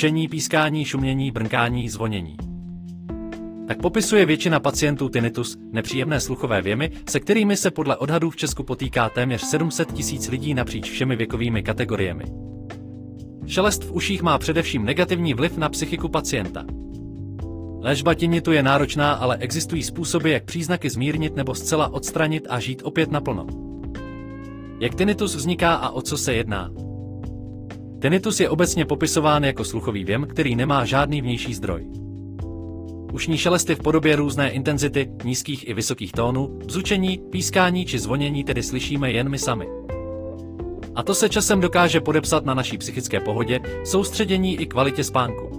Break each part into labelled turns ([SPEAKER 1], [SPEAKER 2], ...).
[SPEAKER 1] Bručení, pískání, šumění, brnkání, zvonění. Tak popisuje většina pacientů tinnitus, nepříjemné sluchové věmy, se kterými se podle odhadů v Česku potýká téměř 700 tisíc lidí napříč všemi věkovými kategoriemi. Šelest v uších má především negativní vliv na psychiku pacienta. Léčba tinnitu je náročná, ale existují způsoby, jak příznaky zmírnit nebo zcela odstranit a žít opět naplno. Jak tinnitus vzniká a o co se jedná? Tinnitus je obecně popisován jako sluchový věm, který nemá žádný vnější zdroj. Ušní šelesty v podobě různé intenzity, nízkých i vysokých tónů, bzučení, pískání či zvonění tedy slyšíme jen my sami. A to se časem dokáže podepsat na naší psychické pohodě, soustředění i kvalitě spánku.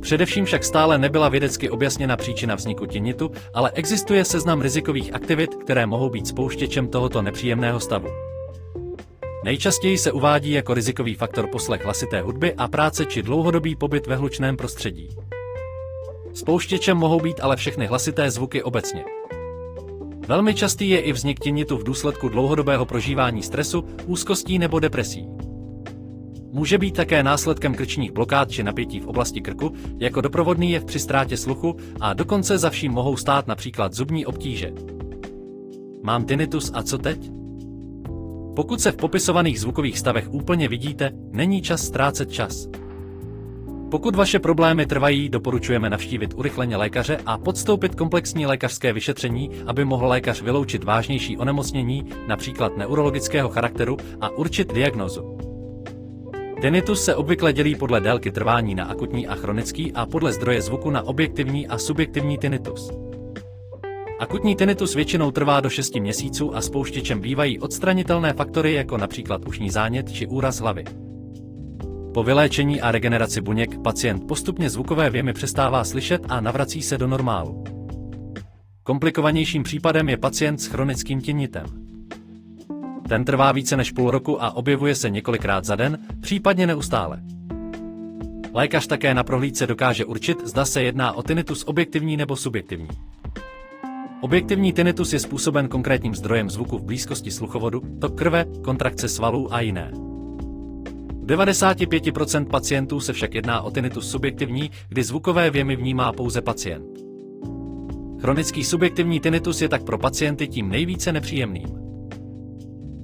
[SPEAKER 1] Především však stále nebyla vědecky objasněna příčina vzniku tinnitu, ale existuje seznam rizikových aktivit, které mohou být spouštěčem tohoto nepříjemného stavu. Nejčastěji se uvádí jako rizikový faktor poslech hlasité hudby a práce či dlouhodobý pobyt ve hlučném prostředí. Spouštěčem mohou být ale všechny hlasité zvuky obecně. Velmi častý je i vznik tinnitu v důsledku dlouhodobého prožívání stresu, úzkostí nebo depresí. Může být také následkem krčních blokád či napětí v oblasti krku, jako doprovodný jev při ztrátě sluchu a dokonce za vším mohou stát například zubní obtíže. Mám tinnitus a co teď? Pokud se v popisovaných zvukových stavech úplně vidíte, není čas ztrácet čas. Pokud vaše problémy trvají, doporučujeme navštívit urychleně lékaře a podstoupit komplexní lékařské vyšetření, aby mohl lékař vyloučit vážnější onemocnění, například neurologického charakteru, a určit diagnozu. Tinnitus se obvykle dělí podle délky trvání na akutní a chronický a podle zdroje zvuku na objektivní a subjektivní tinnitus. Akutní tinnitus většinou trvá do 6 měsíců a spouštěčem bývají odstranitelné faktory jako například ušní zánět či úraz hlavy. Po vyléčení a regeneraci buněk pacient postupně zvukové věmy přestává slyšet a navrací se do normálu. Komplikovanějším případem je pacient s chronickým tinnitem. Ten trvá více než půl roku a objevuje se několikrát za den, případně neustále. Lékař také na prohlídce dokáže určit, zda se jedná o tinnitus objektivní nebo subjektivní. Objektivní tinnitus je způsoben konkrétním zdrojem zvuku v blízkosti sluchovodu, tok krve, kontrakce svalů a jiné. 95% pacientů se však jedná o tinnitus subjektivní, kdy zvukové věmy vnímá pouze pacient. Chronický subjektivní tinnitus je tak pro pacienty tím nejvíce nepříjemným.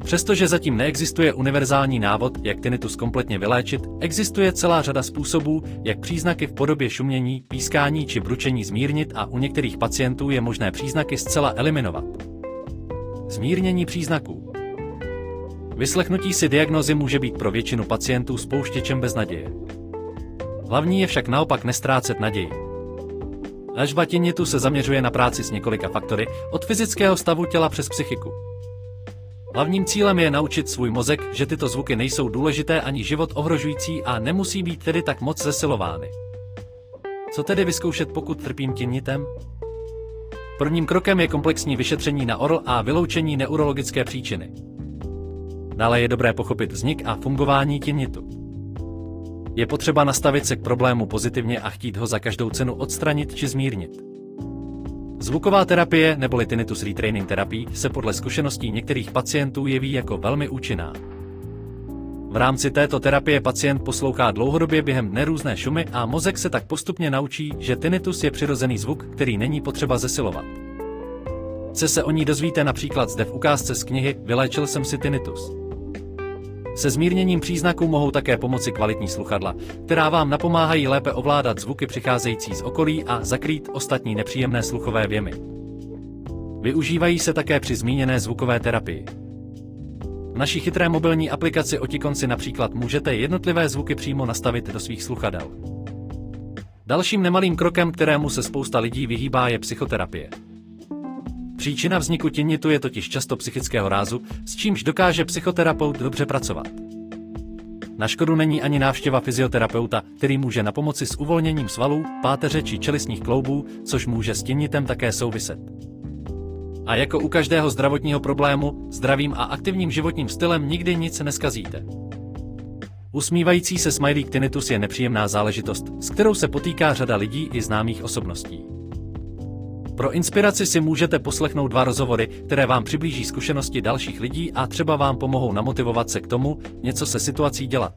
[SPEAKER 1] Přestože zatím neexistuje univerzální návod, jak tinnitus kompletně vyléčit, existuje celá řada způsobů, jak příznaky v podobě šumění, pískání či bručení zmírnit a u některých pacientů je možné příznaky zcela eliminovat. Zmírnění příznaků Vyslechnutí si diagnozy může být pro většinu pacientů spouštěčem bez naděje. Hlavní je však naopak nestrácet naději. Léčba tinnitu se zaměřuje na práci s několika faktory, od fyzického stavu těla přes psychiku. Hlavním cílem je naučit svůj mozek, že tyto zvuky nejsou důležité ani život ohrožující a nemusí být tedy tak moc zesilovány. Co tedy vyzkoušet, pokud trpím tinnitem? Prvním krokem je komplexní vyšetření na ORL a vyloučení neurologické příčiny. Dále je dobré pochopit vznik a fungování tinnitu. Je potřeba nastavit se k problému pozitivně a chtít ho za každou cenu odstranit či zmírnit. Zvuková terapie neboli tinnitus retraining terapii se podle zkušeností některých pacientů jeví jako velmi účinná. V rámci této terapie pacient poslouchá dlouhodobě během dne různé šumy a mozek se tak postupně naučí, že tinnitus je přirozený zvuk, který není potřeba zesilovat. Se se o ní dozvíte například zde v ukázce z knihy Vyléčil jsem si tinnitus. Se zmírněním příznaků mohou také pomoci kvalitní sluchadla, která vám napomáhají lépe ovládat zvuky přicházející z okolí a zakrýt ostatní nepříjemné sluchové věmy. Využívají se také při zmíněné zvukové terapii. V naší chytré mobilní aplikaci Otikon si například můžete jednotlivé zvuky přímo nastavit do svých sluchadel. Dalším nemalým krokem, kterému se spousta lidí vyhýbá, je psychoterapie. Příčina vzniku tinnitu je totiž často psychického rázu, s čímž dokáže psychoterapeut dobře pracovat. Na škodu není ani návštěva fyzioterapeuta, který může na pomoci s uvolněním svalů, páteře či čelistních kloubů, což může s tinnitem také souviset. A jako u každého zdravotního problému, zdravým a aktivním životním stylem nikdy nic neskazíte. Usmívající se smajlík tinnitus je nepříjemná záležitost, s kterou se potýká řada lidí i známých osobností. Pro inspiraci si můžete poslechnout dva rozhovory, které vám přiblíží zkušenosti dalších lidí a třeba vám pomohou namotivovat se k tomu, něco se situací dělat.